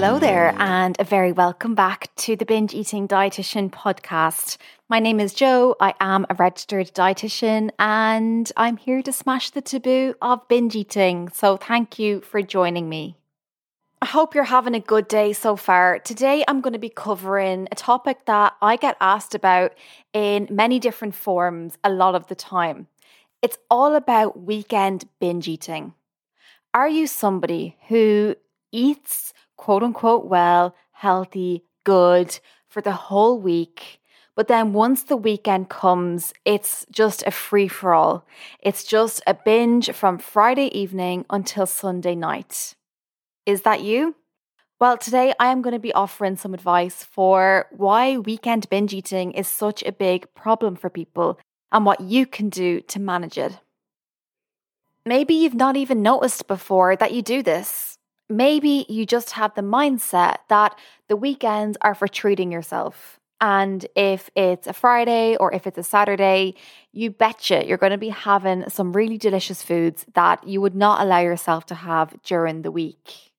Hello there, and a very welcome back to the Binge Eating Dietitian podcast. My name is Jo. I am a registered dietitian, and I'm here to smash the taboo of binge eating. So, thank you for joining me. I hope you're having a good day so far. Today, I'm going to be covering a topic that I get asked about in many different forms a lot of the time. It's all about weekend binge eating. Are you somebody who eats quote unquote well, healthy, good for the whole week? But then once the weekend comes, it's just a free for all. It's just a binge from Friday evening until Sunday night. Is that you? Well, today I am going to be offering some advice for why weekend binge eating is such a big problem for people and what you can do to manage it. Maybe you've not even noticed before that you do this. Maybe you just have the mindset that the weekends are for treating yourself. And if it's a Friday or if it's a Saturday, you betcha you're going to be having some really delicious foods that you would not allow yourself to have during the week.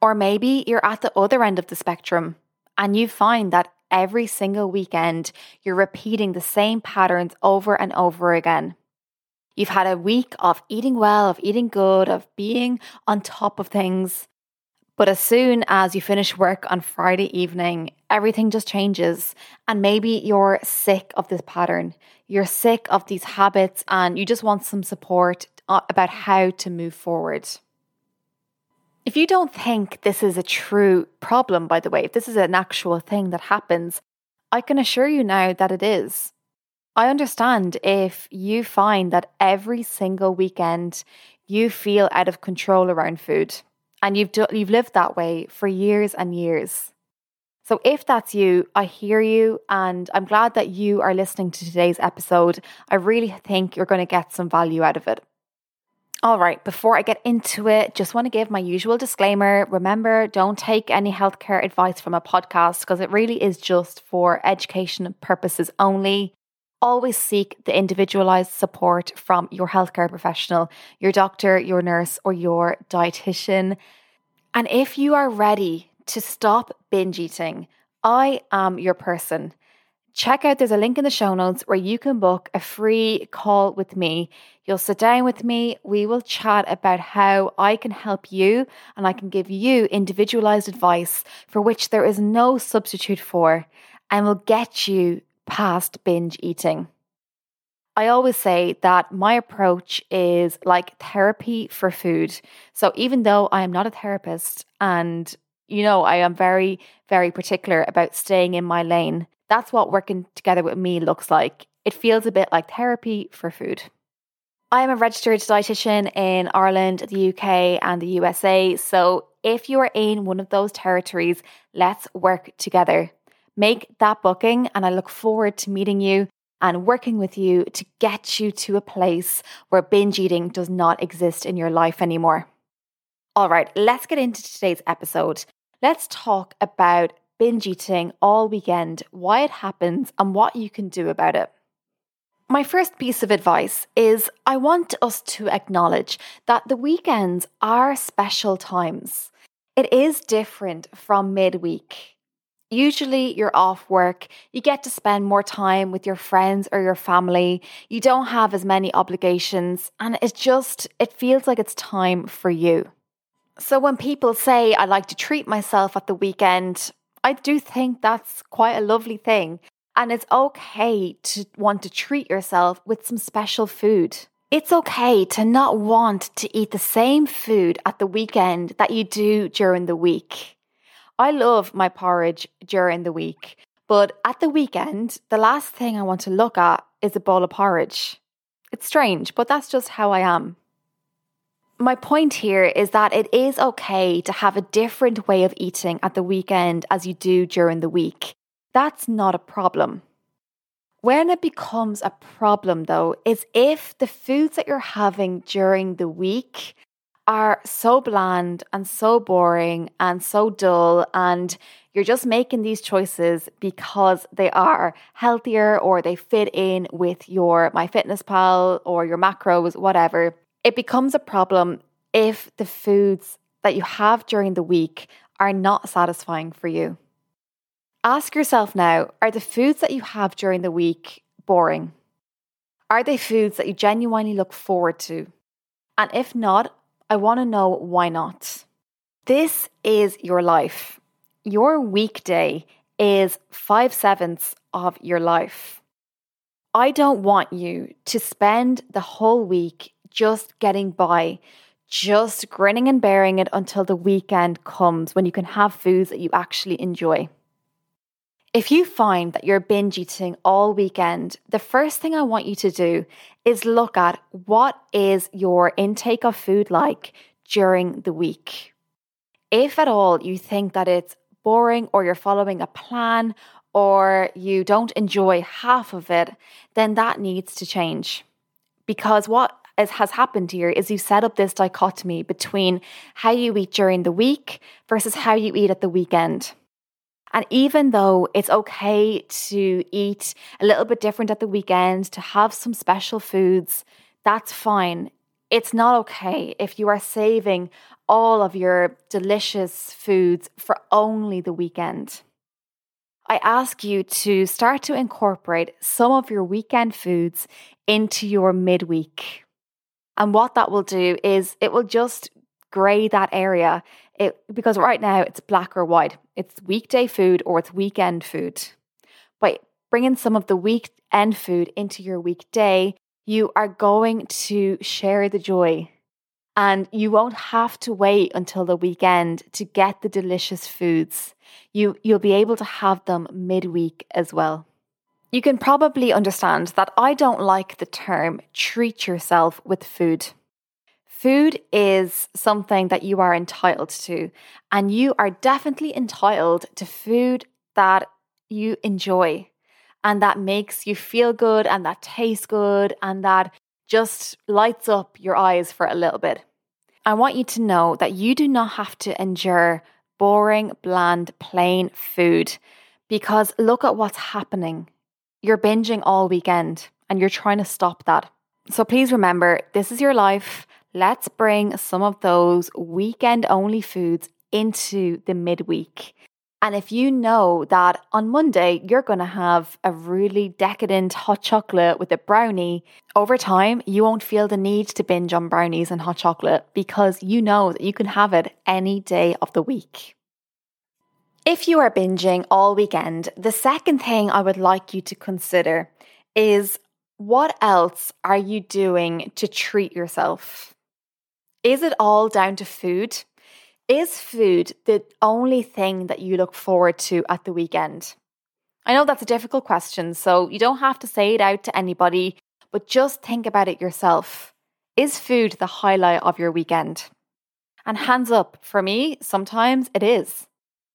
Or maybe you're at the other end of the spectrum and you find that every single weekend you're repeating the same patterns over and over again. You've had a week of eating well, of eating good, of being on top of things. But as soon as you finish work on Friday evening, everything just changes. And maybe you're sick of this pattern. You're sick of these habits and you just want some support uh, about how to move forward. If you don't think this is a true problem, by the way, if this is an actual thing that happens, I can assure you now that it is. I understand if you find that every single weekend you feel out of control around food and you've do, you've lived that way for years and years. So if that's you, I hear you and I'm glad that you are listening to today's episode. I really think you're going to get some value out of it. All right, before I get into it, just want to give my usual disclaimer. Remember, don't take any healthcare advice from a podcast because it really is just for education purposes only. Always seek the individualized support from your healthcare professional, your doctor, your nurse, or your dietitian. And if you are ready to stop binge eating, I am your person check out there's a link in the show notes where you can book a free call with me. You'll sit down with me, we will chat about how I can help you and I can give you individualized advice for which there is no substitute for and will get you past binge eating. I always say that my approach is like therapy for food. So even though I am not a therapist and you know, I am very, very particular about staying in my lane. That's what working together with me looks like. It feels a bit like therapy for food. I am a registered dietitian in Ireland, the UK, and the USA. So if you are in one of those territories, let's work together. Make that booking, and I look forward to meeting you and working with you to get you to a place where binge eating does not exist in your life anymore. All right, let's get into today's episode. Let's talk about binge eating all weekend, why it happens, and what you can do about it. My first piece of advice is I want us to acknowledge that the weekends are special times. It is different from midweek. Usually, you're off work, you get to spend more time with your friends or your family, you don't have as many obligations, and it just it feels like it's time for you. So when people say I like to treat myself at the weekend, I do think that's quite a lovely thing. And it's okay to want to treat yourself with some special food. It's okay to not want to eat the same food at the weekend that you do during the week. I love my porridge during the week, but at the weekend, the last thing I want to look at is a bowl of porridge. It's strange, but that's just how I am my point here is that it is okay to have a different way of eating at the weekend as you do during the week. That's not a problem. When it becomes a problem, though, is if the foods that you're having during the week are so bland and so boring and so dull, and you're just making these choices because they are healthier or they fit in with your MyFitnessPal or your macros, whatever it becomes a problem if the foods that you have during the week are not satisfying for you. Ask yourself now are the foods that you have during the week boring? Are they foods that you genuinely look forward to? And if not, I want to know why not. This is your life. Your weekday is five sevenths of your life. I don't want you to spend the whole week just getting by, just grinning and bearing it until the weekend comes when you can have foods that you actually enjoy. If you find that you're binge eating all weekend, the first thing I want you to do is look at what is your intake of food like during the week. If at all you think that it's boring or you're following a plan or you don't enjoy half of it, then that needs to change. Because what has happened here is you set up this dichotomy between how you eat during the week versus how you eat at the weekend. And even though it's okay to eat a little bit different at the weekend, to have some special foods, that's fine. It's not okay if you are saving all of your delicious foods for only the weekend. I ask you to start to incorporate some of your weekend foods into your midweek. And what that will do is it will just grey that area it, because right now it's black or white. It's weekday food or it's weekend food. By bringing some of the weekend food into your weekday, you are going to share the joy. And you won't have to wait until the weekend to get the delicious foods. You, you'll be able to have them midweek as well. You can probably understand that I don't like the term treat yourself with food. Food is something that you are entitled to, and you are definitely entitled to food that you enjoy and that makes you feel good and that tastes good and that just lights up your eyes for a little bit. I want you to know that you do not have to endure boring, bland, plain food because look at what's happening. You're binging all weekend and you're trying to stop that. So please remember this is your life let's bring some of those weekend only foods into the midweek. And if you know that on Monday you're going to have a really decadent hot chocolate with a brownie, over time you won't feel the need to binge on brownies and hot chocolate because you know that you can have it any day of the week. If you are binging all weekend, the second thing I would like you to consider is what else are you doing to treat yourself? Is it all down to food? Is food the only thing that you look forward to at the weekend? I know that's a difficult question, so you don't have to say it out to anybody, but just think about it yourself. Is food the highlight of your weekend? And hands up, for me, sometimes it is,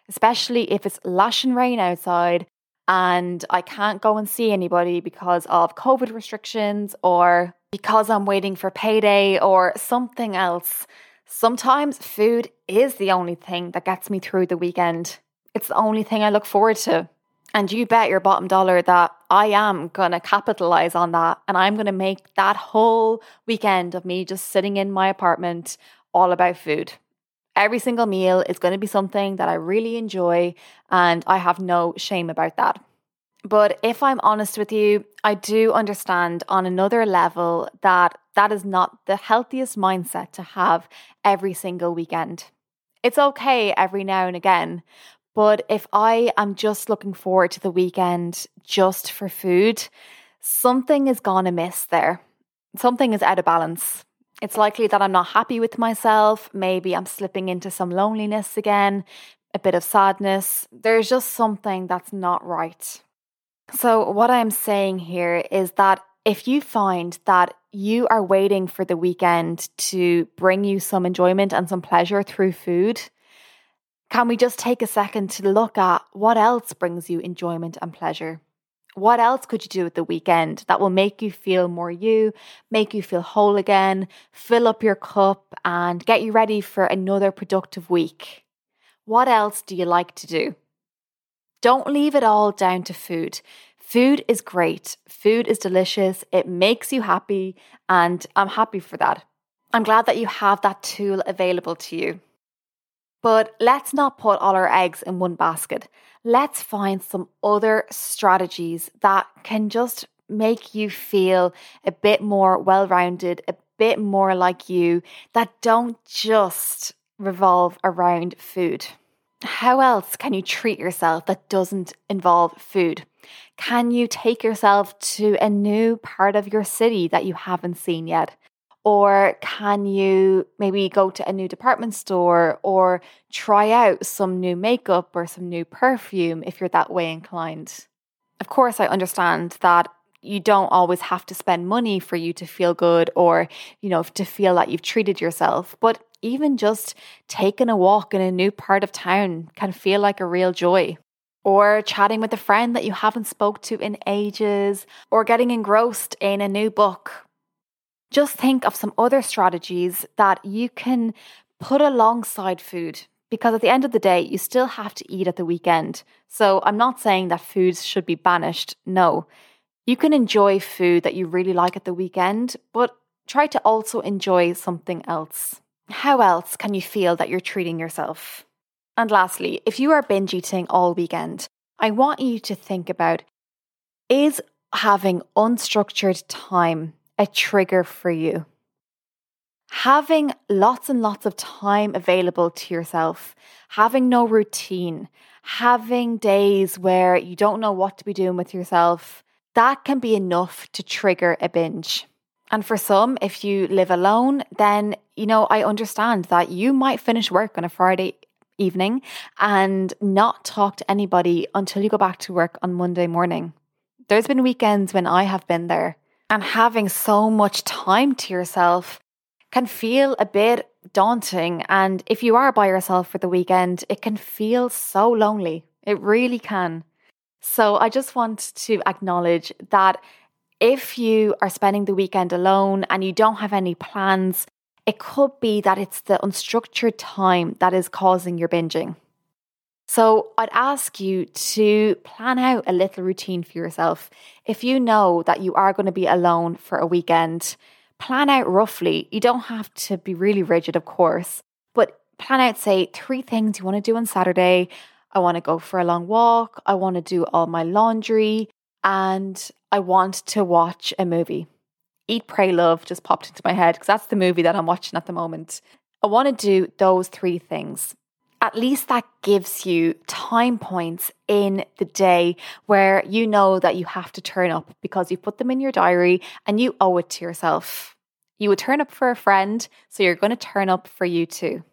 especially if it's lashing rain outside and I can't go and see anybody because of COVID restrictions or because I'm waiting for payday or something else. Sometimes food is the only thing that gets me through the weekend. It's the only thing I look forward to. And you bet your bottom dollar that I am going to capitalize on that. And I'm going to make that whole weekend of me just sitting in my apartment all about food. Every single meal is going to be something that I really enjoy. And I have no shame about that. But if I'm honest with you, I do understand on another level that that is not the healthiest mindset to have every single weekend. It's okay every now and again, but if I am just looking forward to the weekend just for food, something is gone amiss there. Something is out of balance. It's likely that I'm not happy with myself. Maybe I'm slipping into some loneliness again, a bit of sadness. There's just something that's not right. So, what I'm saying here is that if you find that you are waiting for the weekend to bring you some enjoyment and some pleasure through food, can we just take a second to look at what else brings you enjoyment and pleasure? What else could you do at the weekend that will make you feel more you, make you feel whole again, fill up your cup, and get you ready for another productive week? What else do you like to do? Don't leave it all down to food. Food is great. Food is delicious. It makes you happy. And I'm happy for that. I'm glad that you have that tool available to you. But let's not put all our eggs in one basket. Let's find some other strategies that can just make you feel a bit more well rounded, a bit more like you, that don't just revolve around food. How else can you treat yourself that doesn't involve food? Can you take yourself to a new part of your city that you haven't seen yet? Or can you maybe go to a new department store or try out some new makeup or some new perfume if you're that way inclined? Of course, I understand that you don't always have to spend money for you to feel good or, you know, to feel that you've treated yourself. But even just taking a walk in a new part of town can feel like a real joy. Or chatting with a friend that you haven't spoke to in ages, or getting engrossed in a new book. Just think of some other strategies that you can put alongside food because at the end of the day, you still have to eat at the weekend. So I'm not saying that foods should be banished. No. You can enjoy food that you really like at the weekend, but try to also enjoy something else. How else can you feel that you're treating yourself? And lastly, if you are binge eating all weekend, I want you to think about is having unstructured time a trigger for you? Having lots and lots of time available to yourself, having no routine, having days where you don't know what to be doing with yourself, that can be enough to trigger a binge. And for some, if you live alone, then, you know, I understand that you might finish work on a Friday evening and not talk to anybody until you go back to work on Monday morning. There's been weekends when I have been there, and having so much time to yourself can feel a bit daunting. And if you are by yourself for the weekend, it can feel so lonely. It really can. So I just want to acknowledge that if you are spending the weekend alone and you don't have any plans, it could be that it's the unstructured time that is causing your binging. So I'd ask you to plan out a little routine for yourself. If you know that you are going to be alone for a weekend, plan out roughly. You don't have to be really rigid, of course, but plan out, say, three things you want to do on Saturday, I want to go for a long walk. I want to do all my laundry and I want to watch a movie. Eat, Pray, Love just popped into my head because that's the movie that I'm watching at the moment. I want to do those three things. At least that gives you time points in the day where you know that you have to turn up because you put them in your diary and you owe it to yourself. You would turn up for a friend, so you're going to turn up for you too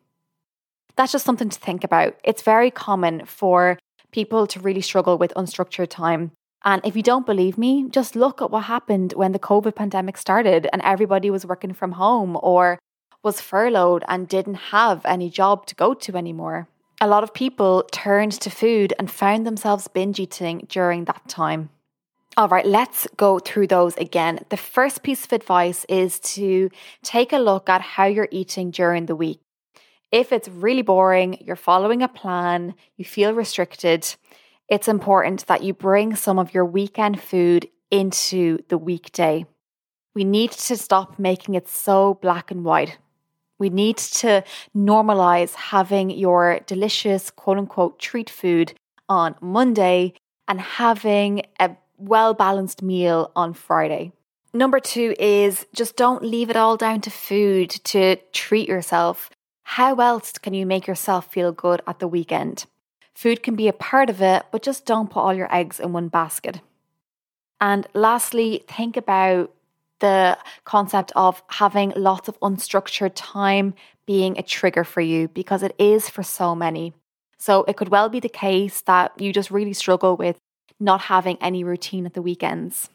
that's just something to think about. It's very common for people to really struggle with unstructured time. And if you don't believe me, just look at what happened when the COVID pandemic started and everybody was working from home or was furloughed and didn't have any job to go to anymore. A lot of people turned to food and found themselves binge eating during that time. All right, let's go through those again. The first piece of advice is to take a look at how you're eating during the week. If it's really boring, you're following a plan, you feel restricted, it's important that you bring some of your weekend food into the weekday. We need to stop making it so black and white. We need to normalize having your delicious quote unquote treat food on Monday and having a well balanced meal on Friday. Number two is just don't leave it all down to food to treat yourself. How else can you make yourself feel good at the weekend? Food can be a part of it, but just don't put all your eggs in one basket. And lastly, think about the concept of having lots of unstructured time being a trigger for you because it is for so many. So it could well be the case that you just really struggle with not having any routine at the weekends.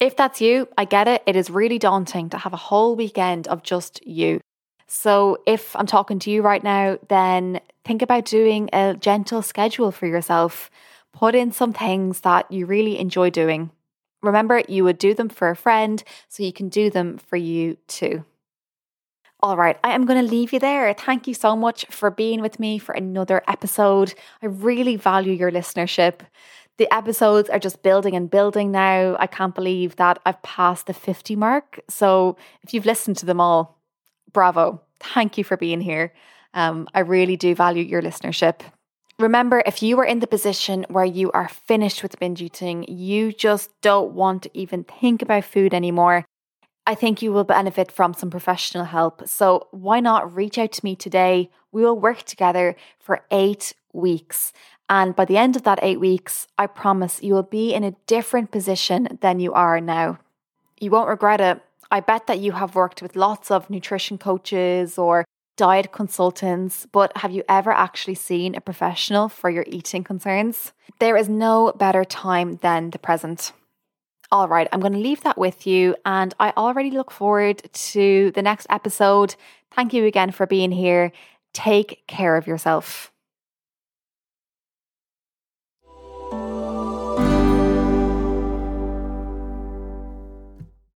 If that's you, I get it. It is really daunting to have a whole weekend of just you. So if I'm talking to you right now, then think about doing a gentle schedule for yourself. Put in some things that you really enjoy doing. Remember, you would do them for a friend, so you can do them for you too. All right, I am going to leave you there. Thank you so much for being with me for another episode. I really value your listenership. The episodes are just building and building now. I can't believe that I've passed the 50 mark. So if you've listened to them all, bravo. Thank you for being here. Um, I really do value your listenership. Remember, if you are in the position where you are finished with binge eating, you just don't want to even think about food anymore, I think you will benefit from some professional help. So why not reach out to me today? We will work together for eight weeks. And by the end of that eight weeks, I promise you will be in a different position than you are now. You won't regret it. I bet that you have worked with lots of nutrition coaches or diet consultants, but have you ever actually seen a professional for your eating concerns? There is no better time than the present. All right, I'm going to leave that with you, and I already look forward to the next episode. Thank you again for being here. Take care of yourself.